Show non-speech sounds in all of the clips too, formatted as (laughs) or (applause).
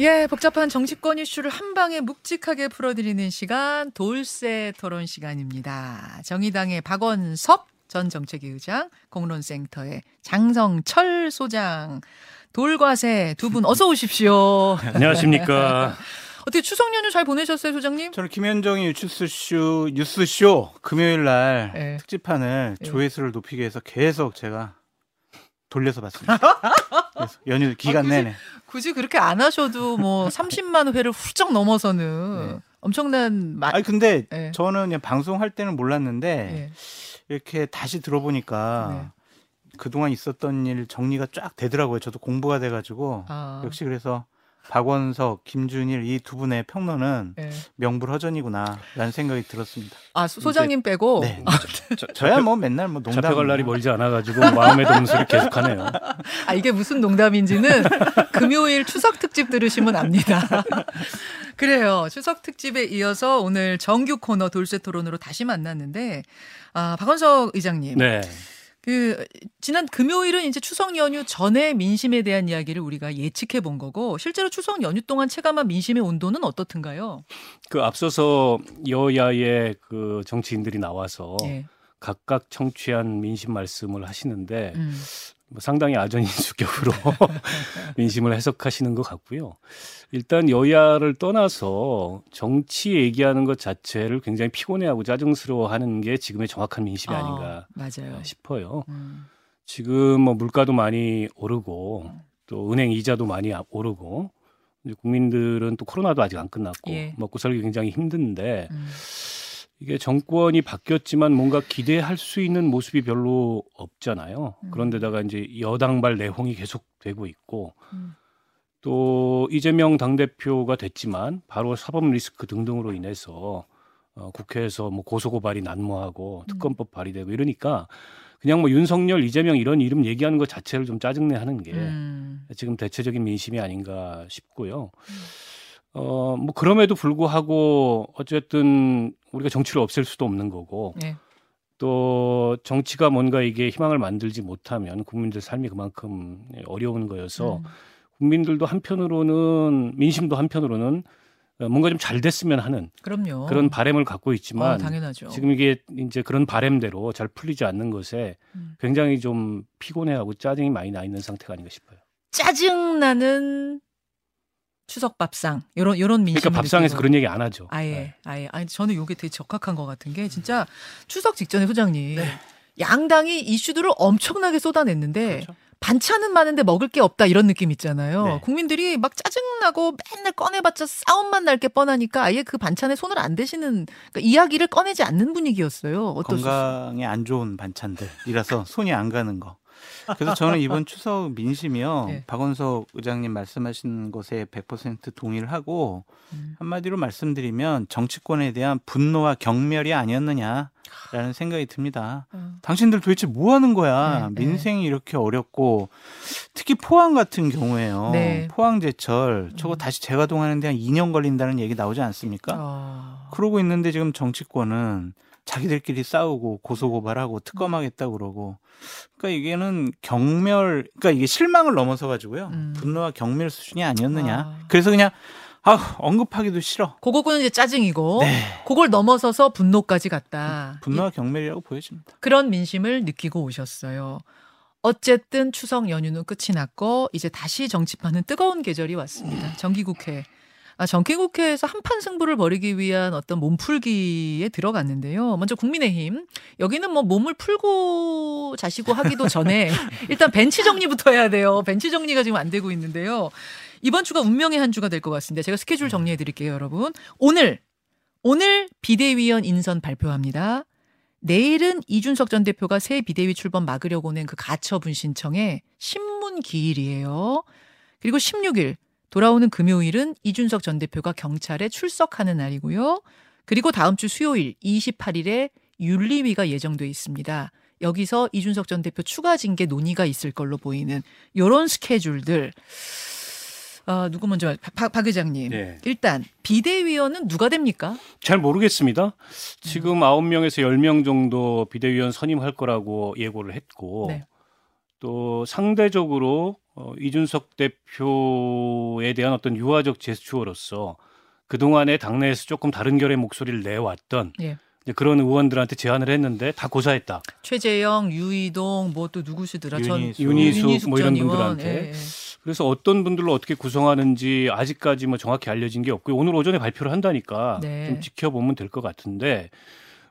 예, 복잡한 정치권 이슈를 한 방에 묵직하게 풀어드리는 시간 돌쇠 토론 시간입니다. 정의당의 박원섭 전 정책위 의장, 공론센터의 장성철 소장, 돌과세 두 분 어서 오십시오. (laughs) 안녕하십니까. (laughs) 어떻게 추석 연휴 잘 보내셨어요, 소장님? 저는 김현정의 뉴스쇼 뉴스쇼 금요일 날 네. 특집판을 네. 조회수를 높이기 위해서 계속 제가 돌려서 봤습니다. (laughs) 그래서 연휴 기간 아, 굳이- 내내. 굳이 그렇게 안 하셔도 뭐 (laughs) 30만 회를 훌쩍 넘어서는 네. 엄청난 마... 아니 근데 네. 저는 그냥 방송할 때는 몰랐는데 예. 이렇게 다시 들어보니까 네. 그동안 있었던 일 정리가 쫙 되더라고요. 저도 공부가 돼 가지고 아, 역시 그래서 박원석, 김준일 이 두 분의 평론은 예. 명불허전이구나라는 생각이 들었습니다. 아 소- 소장님 빼고 네. 저, 저야 뭐 맨날 뭐 농담 잡혀갈 날이 멀지 않아가지고 마음에 드는 소리 계속하네요. 아 이게 무슨 농담인지는 금요일 추석 특집 들으시면 압니다. 그래요. 추석 특집에 이어서 오늘 정규 코너 돌쇠 토론으로 다시 만났는데 아 박원석 의장님. 네. 그 지난 금요일은 이제 추석 연휴 전에 민심에 대한 이야기를 우리가 예측해 본 거고 실제로 추석 연휴 동안 체감한 민심의 온도는 어떻든가요? 그 앞서서 여야의 그 정치인들이 나와서 예. 각각 청취한 민심 말씀을 하시는데 음. 뭐 상당히 아전인 수격으로 (laughs) (laughs) 민심을 해석하시는 것 같고요. 일단 여야를 떠나서 정치 얘기하는 것 자체를 굉장히 피곤해하고 짜증스러워하는 게 지금의 정확한 민심이 아, 아닌가 맞아요. 싶어요. 음. 지금 뭐 물가도 많이 오르고 또 은행 이자도 많이 아- 오르고 국민들은 또 코로나도 아직 안 끝났고 예. 먹고 살기 굉장히 힘든데 음. 이게 정권이 바뀌었지만 뭔가 기대할 수 있는 모습이 별로 없잖아요. 음. 그런데다가 이제 여당발 내홍이 계속 되고 있고 음. 또 이재명 당대표가 됐지만 바로 사법 리스크 등등으로 인해서 어, 국회에서 뭐 고소고발이 난무하고 특검법 발의되고 이러니까 그냥 뭐 윤석열, 이재명 이런 이름 얘기하는 것 자체를 좀 짜증내 하는 게 음. 지금 대체적인 민심이 아닌가 싶고요. 어, 뭐 그럼에도 불구하고 어쨌든 우리가 정치를 없앨 수도 없는 거고 예. 또 정치가 뭔가 이게 희망을 만들지 못하면 국민들 삶이 그만큼 어려운 거여서 음. 국민들도 한편으로는 민심도 한편으로는 어, 뭔가 좀 잘 됐으면 하는 그럼요. 그런 바램을 갖고 어, 있지만 당연하죠. 지금 이게 이제 그런 바램대로 잘 풀리지 않는 것에 음. 굉장히 좀 피곤해하고 짜증이 많이 나 있는 상태가 아닌가 싶어요. 짜증 나는 추석 밥상 요런 요런 민심. 그러니까 밥상에서 그런 얘기 안 하죠. 아예 네. 아예 아니 저는 요게 되게 적합한 것 같은 게 진짜 추석 직전에 소장님 네. 양당이 이슈들을 엄청나게 쏟아냈는데 그렇죠. 반찬은 많은데 먹을 게 없다 이런 느낌 있잖아요. 네. 국민들이 막 짜증나고 맨날 꺼내봤자 싸움만 날 게 뻔하니까 아예 그 반찬에 손을 안 대시는 그러니까 이야기를 꺼내지 않는 분위기였어요. 어떠셨어요? 건강에 안 좋은 반찬들이라서 손이 안 가는 거. 그래서 저는 이번 추석 민심이요. 네. 박원석 의장님 말씀하신 것에 100% 동의를 하고 음. 한마디로 말씀드리면 정치권에 대한 분노와 경멸이 아니었느냐라는 생각이 듭니다. 어. 당신들 도대체 뭐 하는 거야? 네, 네. 민생이 이렇게 어렵고 특히 포항 같은 경우에요. 네. 포항제철 저거 음. 다시 재가동하는데 한 2년 걸린다는 얘기 나오지 않습니까? 어. 그러고 있는데 지금 정치권은 자기들끼리 싸우고 고소고발하고 특검하겠다 그러고 그러니까 이게는 경멸 그러니까 이게 실망을 넘어서 가지고요 음. 분노와 경멸 수준이 아니었느냐 아. 그래서 그냥 아 언급하기도 싫어 그거는 이제 짜증이고 네 그걸 넘어서서 분노까지 갔다. 분노와 경멸이라고 보여집니다 그런 민심을 느끼고 오셨어요. 어쨌든 추석 연휴는 끝이 났고 이제 다시 정치판은 뜨거운 계절이 왔습니다. 정기국회. 아, 정기국회에서 한판 승부를 벌이기 위한 어떤 몸풀기에 들어갔는데요. 먼저 국민의힘. 여기는 뭐 몸을 풀고 자시고 하기도 전에 (laughs) 일단 벤치 정리부터 해야 돼요. 벤치 정리가 지금 안 되고 있는데요. 이번 주가 운명의 한 주가 될 것 같습니다. 제가 스케줄 정리해 드릴게요, 여러분. 오늘 오늘 비대위원 인선 발표합니다. 내일은 이준석 전 대표가 새 비대위 출범 막으려고 낸 그 가처분 신청에 신문 기일이에요. 그리고 16일 돌아오는 금요일은 이준석 전 대표가 경찰에 출석하는 날이고요. 그리고 다음 주 수요일 28일에 윤리위가 예정돼 있습니다. 여기서 이준석 전 대표 추가 징계 논의가 있을 걸로 보이는 요런 스케줄들. 어, 누구 먼저 박, 박- 박 의장님. 네. 일단 비대위원은 누가 됩니까? 잘 모르겠습니다. 지금 아홉 명에서 열 명 정도 비대위원 선임할 거라고 예고를 했고 네. 또 상대적으로 어, 이준석 대표에 대한 어떤 유화적 제스처로서 그동안에 당내에서 조금 다른 결의 목소리를 내왔던 예. 그런 의원들한테 제안을 했는데 다 고사했다. 최재형, 유이동, 뭐 또 누구시더라? 전 윤희숙. 윤희숙 뭐전 이런 의원. 분들한테. 예, 예. 그래서 어떤 분들로 어떻게 구성하는지 아직까지 뭐 정확히 알려진 게 없고 오늘 오전에 발표를 한다니까 네. 좀 지켜보면 될 것 같은데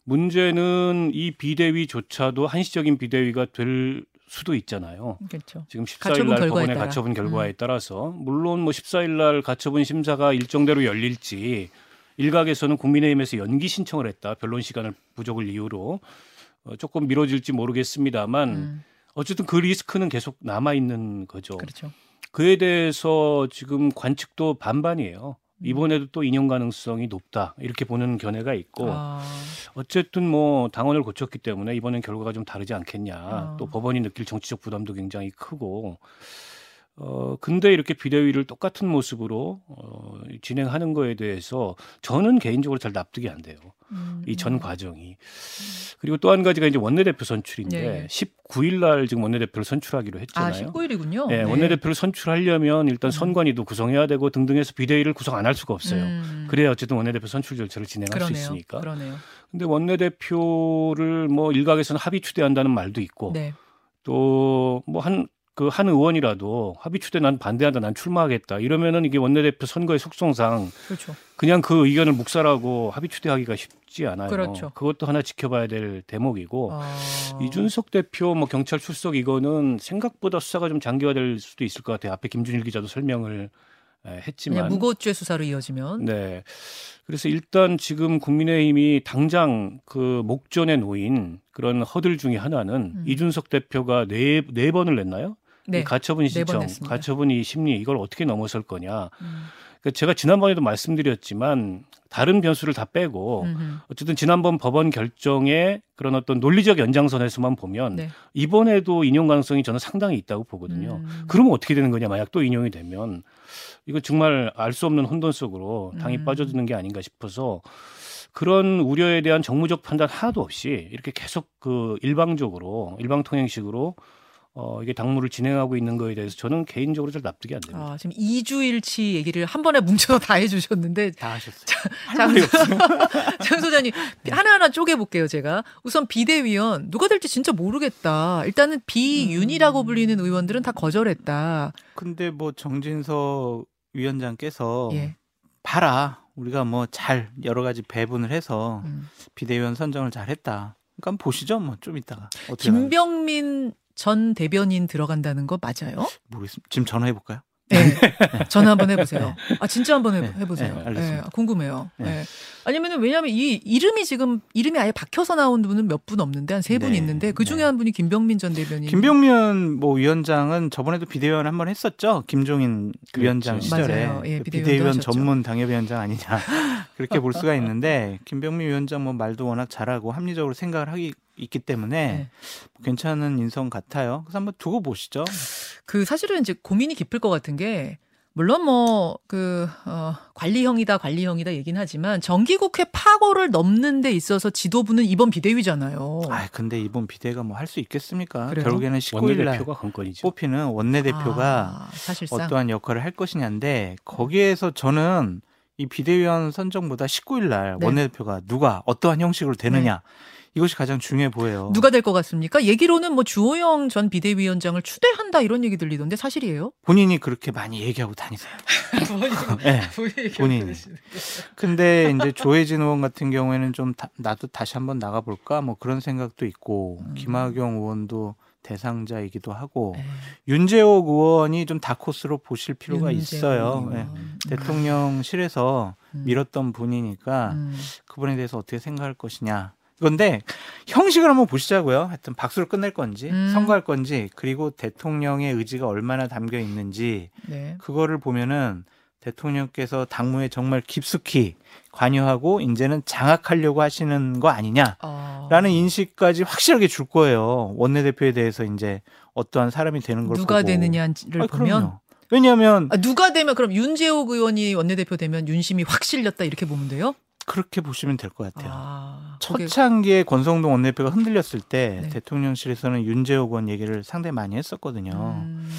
문제는 이 비대위조차도 한시적인 비대위가 될 수도 있잖아요. 그렇죠. 지금 14일 가처분 날 법원의 따라. 가처분 결과에 음. 따라서 물론 뭐 14일 날 가처분 심사가 일정대로 열릴지 일각에서는 국민의힘에서 연기 신청을 했다. 변론 시간을 부족을 이유로 어, 조금 미뤄질지 모르겠습니다만 음, 어쨌든 그 리스크는 계속 남아 있는 거죠. 그렇죠. 그에 대해서 지금 관측도 반반이에요. 음. 이번에도 또 인용 가능성이 높다 이렇게 보는 견해가 있고 아, 어쨌든 뭐 당원을 고쳤기 때문에 이번엔 결과가 좀 다르지 않겠냐. 아. 또 법원이 느낄 정치적 부담도 굉장히 크고 어 근데 이렇게 비대위를 똑같은 모습으로 어 진행하는 거에 대해서 저는 개인적으로 잘 납득이 안 돼요. 음, 이전 음. 과정이. 그리고 또 한 가지가 이제 원내대표 선출인데 네. 19일 날 지금 원내대표를 선출하기로 아, 했잖아요. 19일이군요. 네, 원내대표를 선출하려면 일단 선관위도 구성해야 되고 등등해서 비대위를 구성 안 할 수가 없어요. 음, 그래야 어쨌든 원내대표 선출 절차를 진행할 그러네요. 수 있으니까. 그러네요. 근데 원내대표를 뭐 일각에서는 합의 추대한다는 말도 있고 네. 또뭐 한 그 한 의원이라도 합의 추대 난 반대한다 난 출마하겠다 이러면은 이게 원내대표 선거의 속성상 그렇죠. 그냥 그 의견을 묵살하고 합의 추대하기가 쉽지 않아요. 그렇죠. 그것도 하나 지켜봐야 될 대목이고 아, 이준석 대표 뭐 경찰 출석 이거는 생각보다 수사가 좀 장기화될 수도 있을 것 같아요. 앞에 김준일 기자도 설명을 했지만 무고죄 수사로 이어지면 네. 그래서 일단 지금 국민의힘이 당장 그 목전에 놓인 그런 허들 중에 하나는 음. 이준석 대표가 네, 네 번을 냈나요? 네. 이 가처분 신청, 냈습니다. 가처분 이 심리 이걸 어떻게 넘어설 거냐. 음, 그러니까 제가 지난번에도 말씀드렸지만 다른 변수를 다 빼고 음흠. 어쨌든 지난번 법원 결정의 그런 어떤 논리적 연장선에서만 보면 네. 이번에도 인용 가능성이 저는 상당히 있다고 보거든요. 음. 그러면 어떻게 되는 거냐? 만약 또 인용이 되면 이거 정말 알 수 없는 혼돈 속으로 당이 음. 빠져드는 게 아닌가 싶어서 그런 우려에 대한 정무적 판단 하나도 없이 이렇게 계속 그 일방적으로 일방통행식으로 어 이게 당무를 진행하고 있는 거에 대해서 저는 개인적으로 잘 납득이 안 됩니다. 아, 지금 2주일치 얘기를 한 번에 뭉쳐서 다 해주셨는데 다 하셨어요. 장, (laughs) 장 소장님 하나하나 쪼개볼게요 제가 우선 비대위원 누가 될지 진짜 모르겠다 일단은 비윤이라고 불리는 의원들은 다 거절했다 근데 뭐 정진석 위원장께서 예. 봐라 우리가 뭐 잘 여러 가지 배분을 해서 음. 비대위원 선정을 잘 했다. 그러니까 한번 보시죠. 뭐 좀 이따가 어떻게 나오는지. 김병민 전 대변인 들어간다는 거 맞아요? 모르겠습니다. 지금 전화해 볼까요? 네. (laughs) 전화 한번 해보세요. 아 진짜 한번 해, 네, 해보세요. 네, 알겠습니다. 네, 궁금해요. 네. 네. 아니면은 왜냐하면 이 이름이 지금 이름이 아예 박혀서 나온 분은 몇 분 없는데 한 세분 네, 있는데 그 중에 네. 한 분이 김병민 전 대변인. 김병면 뭐 위원장은 저번에도 비대위원 한 번 했었죠. 김종인 그렇죠. 위원장 시절에 맞아요. 예, 그 비대위원. 전문 당협위원장 아니냐 (laughs) 그렇게 볼 수가 있는데 김병민 위원장 뭐 말도 워낙 잘하고 합리적으로 생각을 하기 있기 때문에 네. 괜찮은 인성 같아요. 그래서 한번 두고 보시죠. 그 사실은 이제 고민이 깊을 것 같은 게 물론 뭐 그 어, 관리형이다 관리형이다 얘긴 하지만 정기국회 파고를 넘는 데 있어서 지도부는 이번 비대위잖아요. 아 근데 이번 비대가 뭐 할 수 있겠습니까? 그래요? 결국에는 19일 날 원내대표가 관건이죠. 뽑히는 원내대표가 아, 사실상 어떠한 역할을 할 것이냐인데 거기에서 저는 이 비대위원 선정보다 19일 날 네. 원내대표가 누가 어떠한 형식으로 되느냐 이것이 가장 중요해 보여요. 누가 될 것 같습니까? 얘기로는 뭐 주호영 전 비대위원장을 추대한다 이런 얘기 들리던데 사실이에요? 본인이 그렇게 많이 얘기하고 다니세요. (laughs) 네. 본인이. 근데 이제 조혜진 의원 같은 경우에는 좀 다- 나도 다시 한번 나가 볼까 뭐 그런 생각도 있고 음. 김학용 의원도 대상자이기도 하고 네. 윤재옥 의원이 좀 다코스로 보실 필요가 있어요. 예. 의원. 대통령실에서 음. 밀었던 분이니까 음. 그분에 대해서 어떻게 생각할 것이냐. 그런데 형식을 한번 보시자고요. 하여튼 박수로 끝낼 건지 음. 선거할 건지 그리고 대통령의 의지가 얼마나 담겨 있는지 네. 그거를 보면은 대통령께서 당무에 정말 깊숙이 관여하고 이제는 장악하려고 하시는 거 아니냐라는 어. 인식까지 확실하게 줄 거예요. 원내대표에 대해서 이제 어떠한 사람이 되는 걸 누가 보고. 되느냐를 아, 보면 그럼요. 왜냐하면 아, 누가 되면 그럼 윤재옥 의원이 원내대표 되면 윤심이 확 실렸다 이렇게 보면 돼요? 그렇게 보시면 될 것 같아요. 아, 초창기에 권성동 원내대표가 흔들렸을 때 네. 대통령실에서는 윤재옥 의원 얘기를 상당히 많이 했었거든요. 음.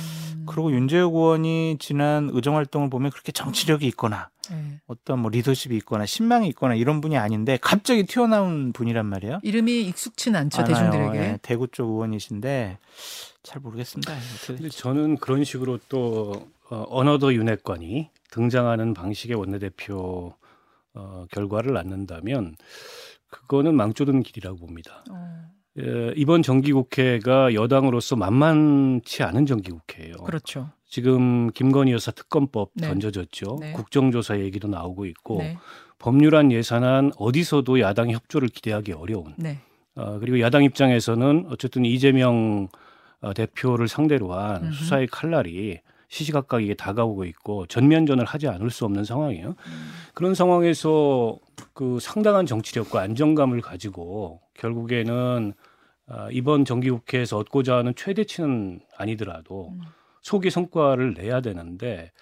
그리고 윤재욱 의원이 지난 의정 활동을 보면 그렇게 정치력이 있거나 네. 어떤 뭐 리더십이 있거나 신망이 있거나 이런 분이 아닌데 갑자기 튀어나온 분이란 말이에요. 이름이 익숙치 않죠 않아요. 대중들에게. 네, 대구 쪽 의원이신데 잘 모르겠습니다. 근데 저는 그런 식으로 또 어, 어너더 윤핵관이 등장하는 방식의 원내대표 어, 결과를 낳는다면 그거는 망조든 길이라고 봅니다. 어. 예, 이번 정기국회가 여당으로서 만만치 않은 정기국회예요. 그렇죠. 지금 김건희 여사 특검법 네. 던져졌죠. 네. 국정조사 얘기도 나오고 있고 네. 법률안 예산안 어디서도 야당의 협조를 기대하기 어려운. 네. 어, 그리고 야당 입장에서는 어쨌든 이재명 어, 대표를 상대로 한 음흠. 수사의 칼날이 시시각각 에 다가오고 있고 전면전을 하지 않을 수 없는 상황이에요. 음. 그런 상황에서 그 상당한 정치력과 안정감을 가지고 결국에는 아, 이번 정기국회에서 얻고자 하는 최대치는 아니더라도 음. 소기 성과를 내야 되는데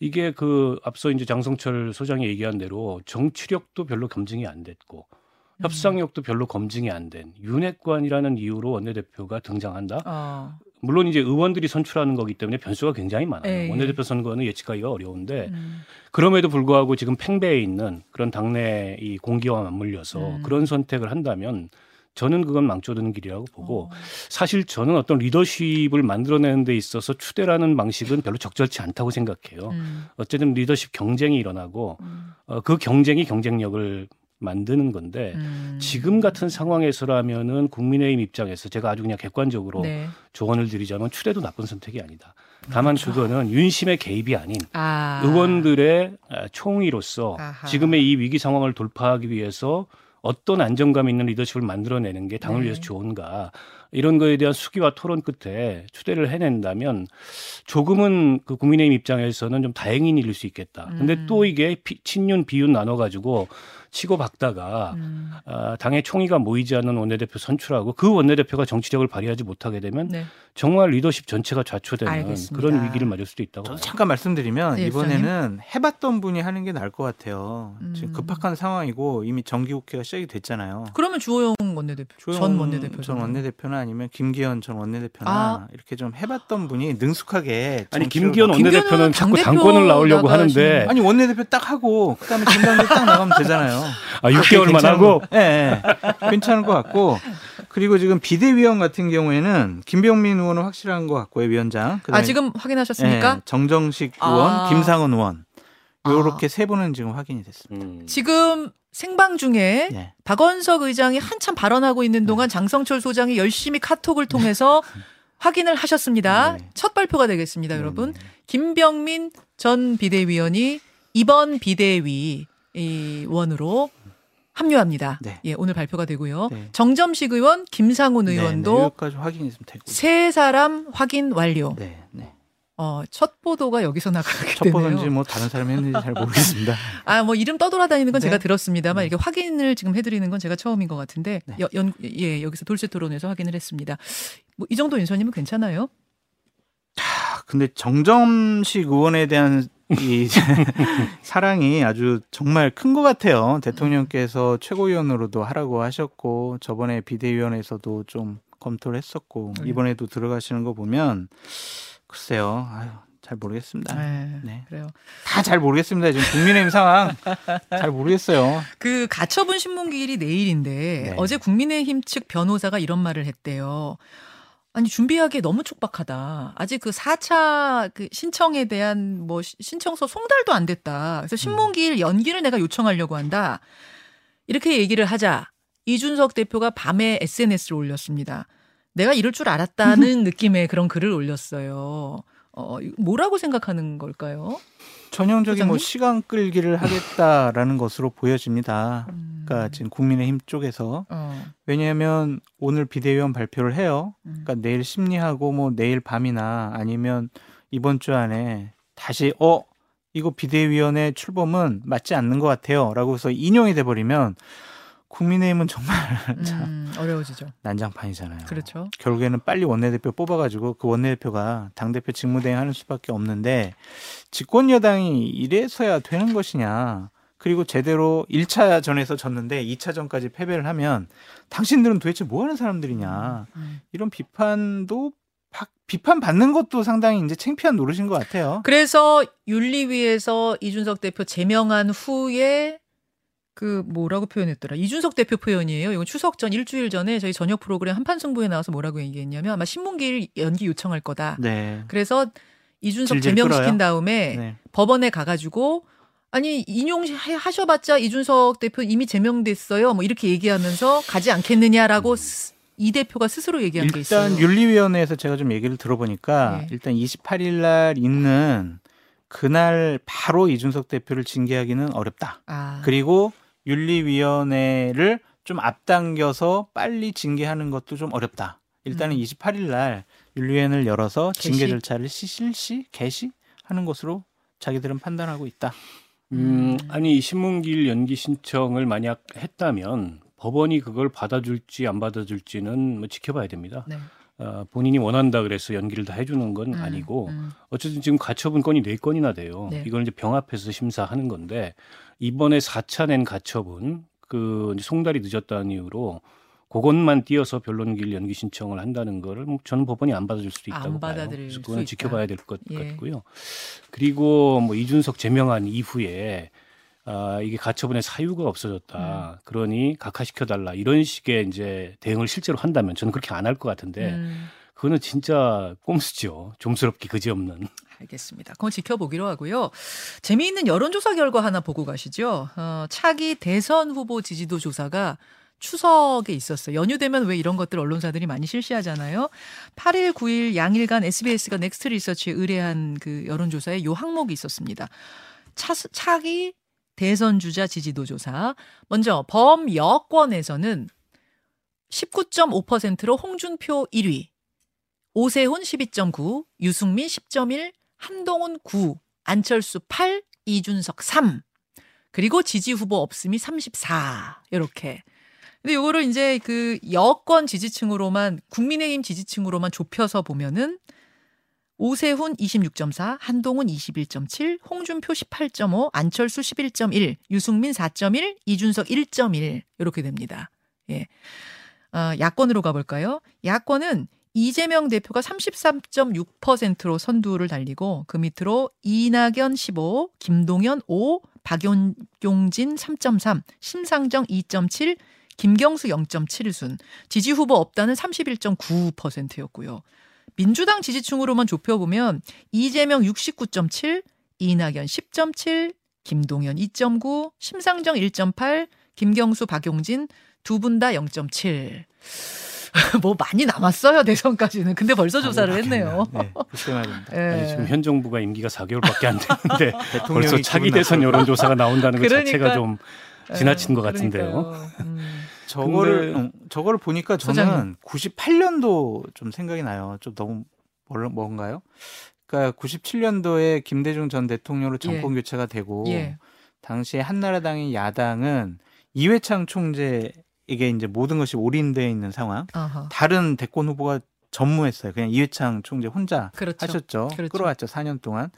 이게 그 앞서 이제 장성철 소장이 얘기한 대로 정치력도 별로 검증이 안 됐고 음. 협상력도 별로 검증이 안 된 윤핵관이라는 이유로 원내대표가 등장한다. 어. 물론 이제 의원들이 선출하는 거기 때문에 변수가 굉장히 많아요. 에이. 예, 예. 원내대표 선거는 예측하기가 어려운데 음. 그럼에도 불구하고 지금 팽배해 있는 그런 당내 이 공기와 맞물려서 음. 그런 선택을 한다면 저는 그건 망조드는 길이라고 보고 어. 사실 저는 어떤 리더십을 만들어내는 데 있어서 추대라는 방식은 별로 적절치 않다고 생각해요. 음. 어쨌든 리더십 경쟁이 일어나고 음. 어, 그 경쟁이 경쟁력을 만드는 건데 음. 지금 같은 상황에서라면은 국민의힘 입장에서 제가 아주 그냥 객관적으로 네. 조언을 드리자면 추대도 나쁜 선택이 아니다. 다만 그렇죠. 그거는 윤심의 개입이 아닌 아. 의원들의 총의로서 아하. 지금의 이 위기 상황을 돌파하기 위해서 어떤 안정감 있는 리더십을 만들어내는 게 당을 네. 위해서 좋은가 이런 거에 대한 수기와 토론 끝에 추대를 해낸다면 조금은 그 국민의힘 입장에서는 좀 다행인 일일 수 있겠다. 근데 음. 또 이게 피, 친윤 비윤 나눠 가지고 치고 박다가 음. 아, 당의 총의가 모이지 않는 원내대표 선출하고 그 원내대표가 정치력을 발휘하지 못하게 되면 네. 정말 리더십 전체가 좌초되는 알겠습니다. 그런 위기를 맞을 수도 있다고. 저도 잠깐 말씀드리면 네, 이번에는 해봤던 분이 하는 게 나을 것 같아요. 음. 지금 급박한 상황이고 이미 정기국회가 시작이 됐잖아요. 그러면 주호영 원내대표, 주호영 전 원내대표, 전 원내대표나 아니면 김기현 전 원내대표나 아. 이렇게 좀 해봤던 분이 능숙하게 아니 김기현 원내대표는 자꾸 당권을 나오려고 하는데 아니 원내대표 딱 하고 그다음에 전당대 딱 나가면 되잖아요. 아 6개월만 하고 예, 네, 네. 괜찮을 것 같고 그리고 지금 비대위원 같은 경우에는 김병민 의원은 확실한 것 같고요 위원장. 아 지금 확인하셨습니까? 네, 정정식 의원, 아. 김상은 의원 이렇게 아. 세 분은 지금 확인이 됐습니다. 음. 지금 생방 중에 네. 박원석 의장이 한참 발언하고 있는 동안 네. 장성철 소장이 열심히 카톡을 통해서 (laughs) 확인을 하셨습니다. 네. 첫 발표가 되겠습니다, 여러분. 네. 김병민 전 비대위원이 이번 비대위 원으로 합류합니다. 네. 예, 오늘 발표가 되고요. 네. 정점식 의원, 김상훈 네, 의원도 네, 네, 세 사람 확인 완료. 네, 네. 어, 첫 보도가 여기서 나가게 첫 되네요. 첫 보도인지 뭐 다른 사람이 했는지 잘 모르겠습니다. (laughs) 아, 뭐 이름 떠돌아다니는 건 네. 제가 들었습니다만 네. 이렇게 확인을 지금 해드리는 건 제가 처음인 것 같은데 네. 여, 연, 예, 여기서 돌쇠 토론에서 확인을 했습니다. 뭐 이 정도 인선이면 괜찮아요? 하, 근데 정점식 의원에 대한 이 (laughs) 사랑이 아주 정말 큰 것 같아요. 대통령께서 최고위원으로도 하라고 하셨고 저번에 비대위원회에서도 좀 검토를 했었고 네. 이번에도 들어가시는 거 보면 글쎄요. 아유, 잘 모르겠습니다. 네, 네. 그래요. 다 잘 모르겠습니다. 지금 국민의힘 상황 잘 모르겠어요. 그 가처분 신문기일이 내일인데 네. 어제 국민의힘 측 변호사가 이런 말을 했대요. 아니 준비하기에 너무 촉박하다. 아직 그 4차 그 신청에 대한 뭐 신청서 송달도 안 됐다. 그래서 신문기일 연기를 내가 요청하려고 한다. 이렇게 얘기를 하자 이준석 대표가 밤에 SNS를 올렸습니다. 내가 이럴 줄 알았다는 (laughs) 느낌의 그런 글을 올렸어요. 어, 뭐라고 생각하는 걸까요? 전형적인 뭐 시간 끌기를 하겠다라는 것으로 보여집니다. 음. 그러니까 지금 국민의힘 쪽에서 어. 왜냐하면 오늘 비대위원 발표를 해요. 음. 그러니까 내일 심리하고 뭐 내일 밤이나 아니면 이번 주 안에 다시 어 이거 비대위원회 출범은 맞지 않는 것 같아요.라고 해서 인용이 돼 버리면 국민의힘은 정말 (laughs) 음, 어려워지죠. 난장판이잖아요. 그렇죠. 결국에는 빨리 원내대표 뽑아가지고 그 원내대표가 당대표 직무대행하는 수밖에 없는데 집권 여당이 이래서야 되는 것이냐. 그리고 제대로 1차 전에서 졌는데 2차 전까지 패배를 하면 당신들은 도대체 뭐 하는 사람들이냐. 음, 음. 이런 비판도 비판 받는 것도 상당히 이제 창피한 노릇인 것 같아요. 그래서 윤리위에서 이준석 대표 제명한 후에 그 뭐라고 표현했더라. 이준석 대표 표현이에요. 이건 추석 전 일주일 전에 저희 저녁 프로그램 한판 승부에 나와서 뭐라고 얘기했냐면 아마 신문기일 연기 요청할 거다. 네. 그래서 이준석 제명시킨 다음에 네. 법원에 가가지고 아니 인용하셔봤자 이준석 대표 이미 제명됐어요. 뭐 이렇게 얘기하면서 가지 않겠느냐라고 음. 이 대표가 스스로 얘기한 게 있어요. 일단 윤리위원회에서 제가 좀 얘기를 들어보니까 네. 일단 28일 날 있는 그날 바로 이준석 대표를 징계하기는 어렵다. 아. 그리고 윤리위원회를 좀 앞당겨서 빨리 징계하는 것도 좀 어렵다. 일단은 음. 28일 날 윤리위원회를 열어서 징계 개시? 절차를 실시 개시하는 것으로 자기들은 판단하고 있다. 음, 아니 신문기일 연기 신청을 만약 했다면 법원이 그걸 받아줄지 안 받아줄지는 뭐 지켜봐야 됩니다. 네. 어, 본인이 원한다 그래서 연기를 다 해주는 건 음, 아니고 음. 어쨌든 지금 가처분 건이 네 건이나 돼요. 네. 이걸 이제 병합해서 심사하는 건데 이번에 4차 낸 가처분 그 송달이 늦었다는 이유로 그것만 띄어서 변론길 연기 신청을 한다는 거를 뭐 저는 법원이 안 받아줄 수도 있다고 봐요. 그래서 그건 지켜봐야 될것 예. 같고요. 그리고 뭐 이준석 제명한 이후에 아, 이게 가처분의 사유가 없어졌다. 음. 그러니 각하시켜 달라. 이런 식의 이제 대응을 실제로 한다면 저는 그렇게 안 할 것 같은데 음. 그거는 진짜 꼼수죠. 좀스럽기 그지없는. 알겠습니다. 그건 지켜보기로 하고요. 재미있는 여론조사 결과 하나 보고 가시죠. 어, 차기 대선 후보 지지도 조사가 추석에 있었어요. 연휴되면 왜 이런 것들 언론사들이 많이 실시하잖아요. 8일, 9일 양일간 SBS가 넥스트 리서치에 의뢰한 그 여론조사에 요 항목이 있었습니다. 차, 차기 대선 주자 지지도 조사. 먼저 범여권에서는 19.5%로 홍준표 1위, 오세훈 12.9, 유승민 10.1, 한동훈 9, 안철수 8, 이준석 3. 그리고 지지 후보 없음이 34. 이렇게. 근데 요거를 이제 그 여권 지지층으로만 국민의힘 지지층으로만 좁혀서 보면은 오세훈 26.4, 한동훈 21.7, 홍준표 18.5, 안철수 11.1, 유승민 4.1, 이준석 1.1 이렇게 됩니다. 예. 어, 야권으로 가볼까요? 야권은 이재명 대표가 33.6%로 선두를 달리고 그 밑으로 이낙연 15, 김동연 5, 박용진 3.3, 심상정 2.7, 김경수 0.7순, 지지 후보 없다는 31.9%였고요. 민주당 지지층으로만 좁혀보면 이재명 69.7, 이낙연 10.7, 김동연 2.9, 심상정 1.8, 김경수, 박용진 두 분 다 0.7. (laughs) 뭐 많이 남았어요 대선까지는. 근데 벌써 조사를 했네요. 네, (laughs) 말입니다. 네. 아니, 지금 현 정부가 임기가 4개월밖에 안 됐는데 (laughs) 벌써 차기 대선 여론조사가 나온다는 것 그러니까, 자체가 좀 지나친 것 같은데요. 음. 저거를. 어, 저거를 보니까 저는 소장님. 98년도 좀 생각이 나요. 좀 너무 뭘 뭔가요? 그러니까 97년도에 김대중 전 대통령으로 정권 예. 교체가 되고 예. 당시에 한나라당의 야당은 이회창 총재에게 이제 모든 것이 올인되어 있는 상황. 어허. 다른 대권 후보가 전무했어요. 그냥 이회창 총재 혼자 그렇죠. 하셨죠. 그렇죠. 끌어왔죠. 4년 동안.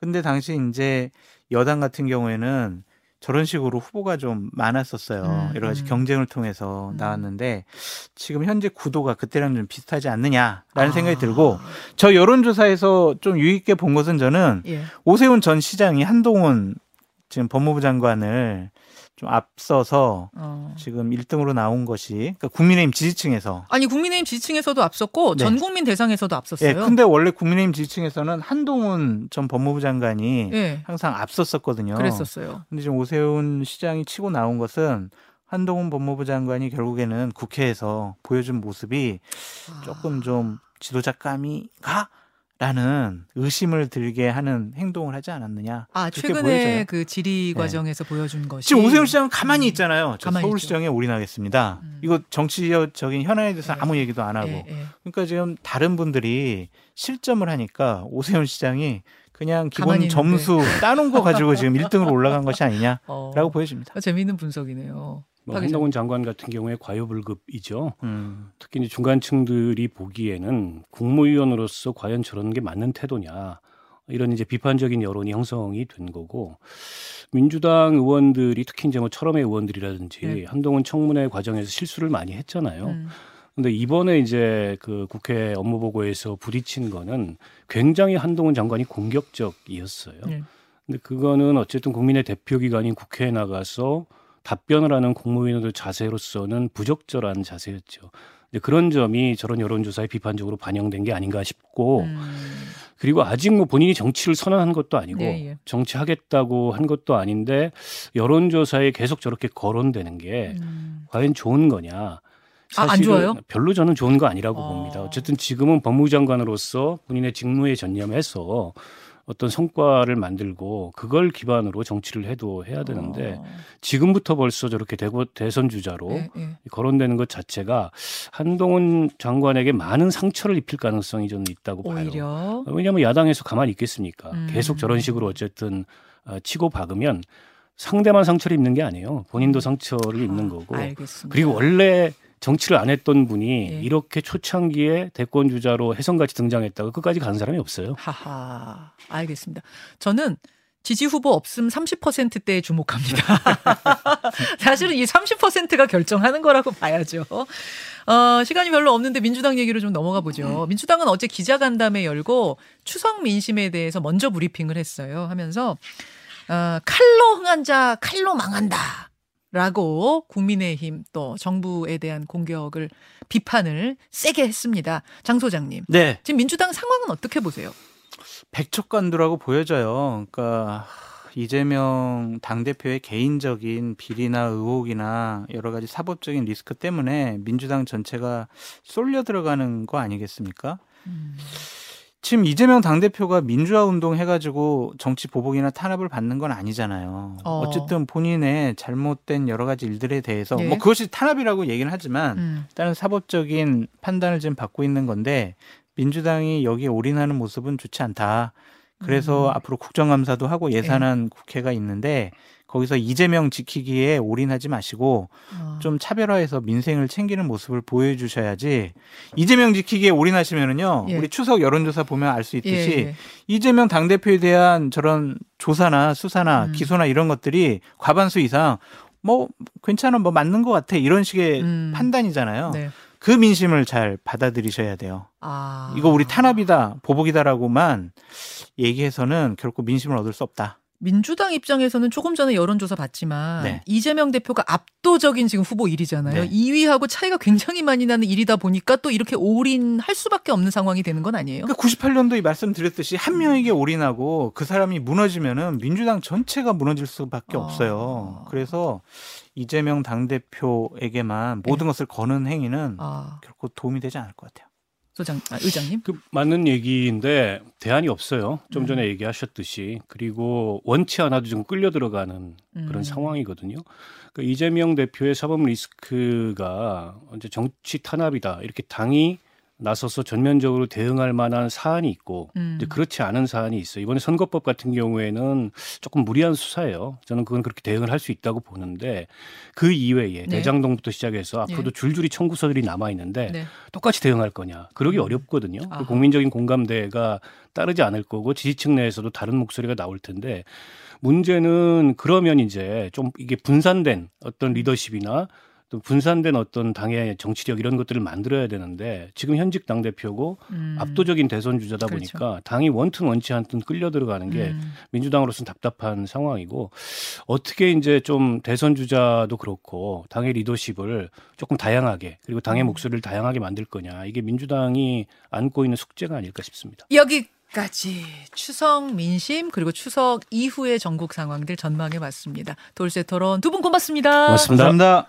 근데 당시 이제 여당 같은 경우에는 저런 식으로 후보가 좀 많았었어요. 음, 여러 가지 음. 경쟁을 통해서 음. 나왔는데 지금 현재 구도가 그때랑 좀 비슷하지 않느냐라는 아. 생각이 들고 저 여론조사에서 좀 유익게 본 것은 저는 예. 오세훈 전 시장이 한동훈 지금 법무부 장관을 좀 앞서서 어. 지금 1등으로 나온 것이 그러니까 국민의힘 지지층에서 아니 국민의힘 지지층에서도 앞섰고 네. 전 국민 대상에서도 앞섰어요. 네, 근데 원래 국민의힘 지지층에서는 한동훈 전 법무부 장관이 네. 항상 앞섰었거든요. 그랬었어요. 근데 지금 오세훈 시장이 치고 나온 것은 한동훈 법무부 장관이 결국에는 국회에서 보여준 모습이 아. 조금 좀 지도자감이가 라는 의심을 들게 하는 행동을 하지 않았느냐. 아, 최근에 보여져요. 그 질의 네. 과정에서 네. 보여준 것이. 지금 오세훈 시장은 가만히 음. 있잖아요. 저 가만히 서울시장에 있죠. 올인하겠습니다. 음. 이거 정치적인 현안에 대해서 네. 아무 얘기도 안 하고. 네. 네. 그러니까 지금 다른 분들이 실점을 하니까 오세훈 시장이 그냥 기본 점수 따놓은 거 가지고 지금 1등으로 올라간 것이 아니냐라고 (laughs) 어. 보여집니다. 재미있는 분석이네요. 뭐 한동훈 장관 같은 경우에 과유불급이죠. 음. 특히 이제 중간층들이 보기에는 국무위원으로서 과연 저런 게 맞는 태도냐 이런 이제 비판적인 여론이 형성이 된 거고 민주당 의원들이 특히 이제 뭐 철험의 의원들이라든지 네. 한동훈 청문회 과정에서 실수를 많이 했잖아요. 음. 근데 이번에 이제 그 국회 업무 보고에서 부딪힌 거는 굉장히 한동훈 장관이 공격적이었어요. 네. 근데 그거는 어쨌든 국민의 대표 기관인 국회에 나가서 답변을 하는 국무위원들 자세로서는 부적절한 자세였죠. 근데 그런 점이 저런 여론조사에 비판적으로 반영된 게 아닌가 싶고 음. 그리고 아직 뭐 본인이 정치를 선언한 것도 아니고 네, 예. 정치하겠다고 한 것도 아닌데 여론조사에 계속 저렇게 거론되는 게 음. 과연 좋은 거냐. 아, 안 좋아요? 별로 저는 좋은 거 아니라고 어. 봅니다. 어쨌든 지금은 법무부 장관으로서 본인의 직무에 전념해서 어떤 성과를 만들고 그걸 기반으로 정치를 해도 해야 되는데 어. 지금부터 벌써 저렇게 대고 대선 주자로 네, 네. 거론되는 것 자체가 한동훈 장관에게 많은 상처를 입힐 가능성이 저는 있다고 오히려? 봐요. 왜냐하면 야당에서 가만히 있겠습니까? 음. 계속 저런 식으로 어쨌든 어, 치고 박으면 상대만 상처를 입는 게 아니에요. 본인도 음. 상처를 입는 아, 거고. 알겠습니다. 그리고 원래 정치를 안 했던 분이 예. 이렇게 초창기에 대권 주자로 해성같이 등장했다고 끝까지 가는 사람이 없어요. 하하. 알겠습니다. 저는 지지 후보 없음 30%대에 주목합니다. (laughs) 사실은 이 30%가 결정하는 거라고 봐야죠. 어, 시간이 별로 없는데 민주당 얘기로 좀 넘어가 보죠. 민주당은 어제 기자간담회 열고 추석 민심에 대해서 먼저 브리핑을 했어요. 하면서 어, 칼로 흥한 자 칼로 망한다. 라고 국민의힘 또 정부에 대한 공격을 비판을 세게 했습니다. 장 소장님. 네. 지금 민주당 상황은 어떻게 보세요? 백척간두라고 보여져요. 그러니까 이재명 당대표의 개인적인 비리나 의혹이나 여러 가지 사법적인 리스크 때문에 민주당 전체가 쏠려 들어가는 거 아니겠습니까? 음. 지금 이재명 당대표가 민주화 운동 해가지고 정치 보복이나 탄압을 받는 건 아니잖아요. 어. 쨌든 본인의 잘못된 여러 가지 일들에 대해서 네. 뭐 그것이 탄압이라고 얘기는 하지만 음. 일단은 사법적인 판단을 지금 받고 있는 건데 민주당이 여기에 올인하는 모습은 좋지 않다. 그래서 음. 앞으로 국정감사도 하고 예산안 네. 국회가 있는데 거기서 이재명 지키기에 올인하지 마시고 어. 좀 차별화해서 민생을 챙기는 모습을 보여주셔야지 이재명 지키기에 올인하시면은요 예. 우리 추석 여론조사 보면 알 수 있듯이 예, 예. 이재명 당 대표에 대한 저런 조사나 수사나 음. 기소나 이런 것들이 과반수 이상 뭐 괜찮아 뭐 맞는 것 같아 이런 식의 음. 판단이잖아요. 네. 그 민심을 잘 받아들이셔야 돼요. 아. 이거 우리 탄압이다, 보복이다라고만 얘기해서는 결코 민심을 얻을 수 없다. 민주당 입장에서는 조금 전에 여론조사 봤지만 네. 이재명 대표가 압도적인 지금 후보 1위잖아요. 네. 2위하고 차이가 굉장히 많이 나는 1위다 보니까 또 이렇게 올인할 수밖에 없는 상황이 되는 건 아니에요. 그러니까 98년도에 말씀드렸듯이 한 명에게 올인하고 그 사람이 무너지면은 민주당 전체가 무너질 수밖에 아. 없어요. 그래서 이재명 당 대표에게만 모든 네. 것을 거는 행위는 아. 결코 도움이 되지 않을 것 같아요. 소장 아, 의장님? 그 맞는 얘기인데 대안이 없어요. 좀 음. 전에 얘기하셨듯이 그리고 원치 않아도 좀 끌려 들어가는 그런 음. 상황이거든요. 그 이재명 대표의 사법 리스크가 이제 정치 탄압이다 이렇게 당이 나서서 전면적으로 대응할 만한 사안이 있고 음. 그렇지 않은 사안이 있어요. 이번에 선거법 같은 경우에는 조금 무리한 수사예요. 저는 그건 그렇게 대응을 할 수 있다고 보는데 그 이외에 네. 대장동부터 시작해서 앞으로도 네. 줄줄이 청구서들이 남아 있는데 네. 똑같이 대응할 거냐? 그러기 음. 어렵거든요. 그 국민적인 공감대가 따르지 않을 거고 지지층 내에서도 다른 목소리가 나올 텐데 문제는 그러면 이제 좀 이게 분산된 어떤 리더십이나 또 분산된 어떤 당의 정치력 이런 것들을 만들어야 되는데 지금 현직 당 대표고 음. 압도적인 대선 주자다 그렇죠. 보니까 당이 원튼 원치 않든 끌려 들어가는 게 음. 민주당으로서는 답답한 상황이고 어떻게 이제 좀 대선 주자도 그렇고 당의 리더십을 조금 다양하게 그리고 당의 음. 목소리를 다양하게 만들 거냐 이게 민주당이 안고 있는 숙제가 아닐까 싶습니다. 여기 까지 추석 민심 그리고 추석 이후의 전국 상황들 전망해 봤습니다. 돌쇠 토론 두 분 고맙습니다. 고맙습니다. 감사합니다.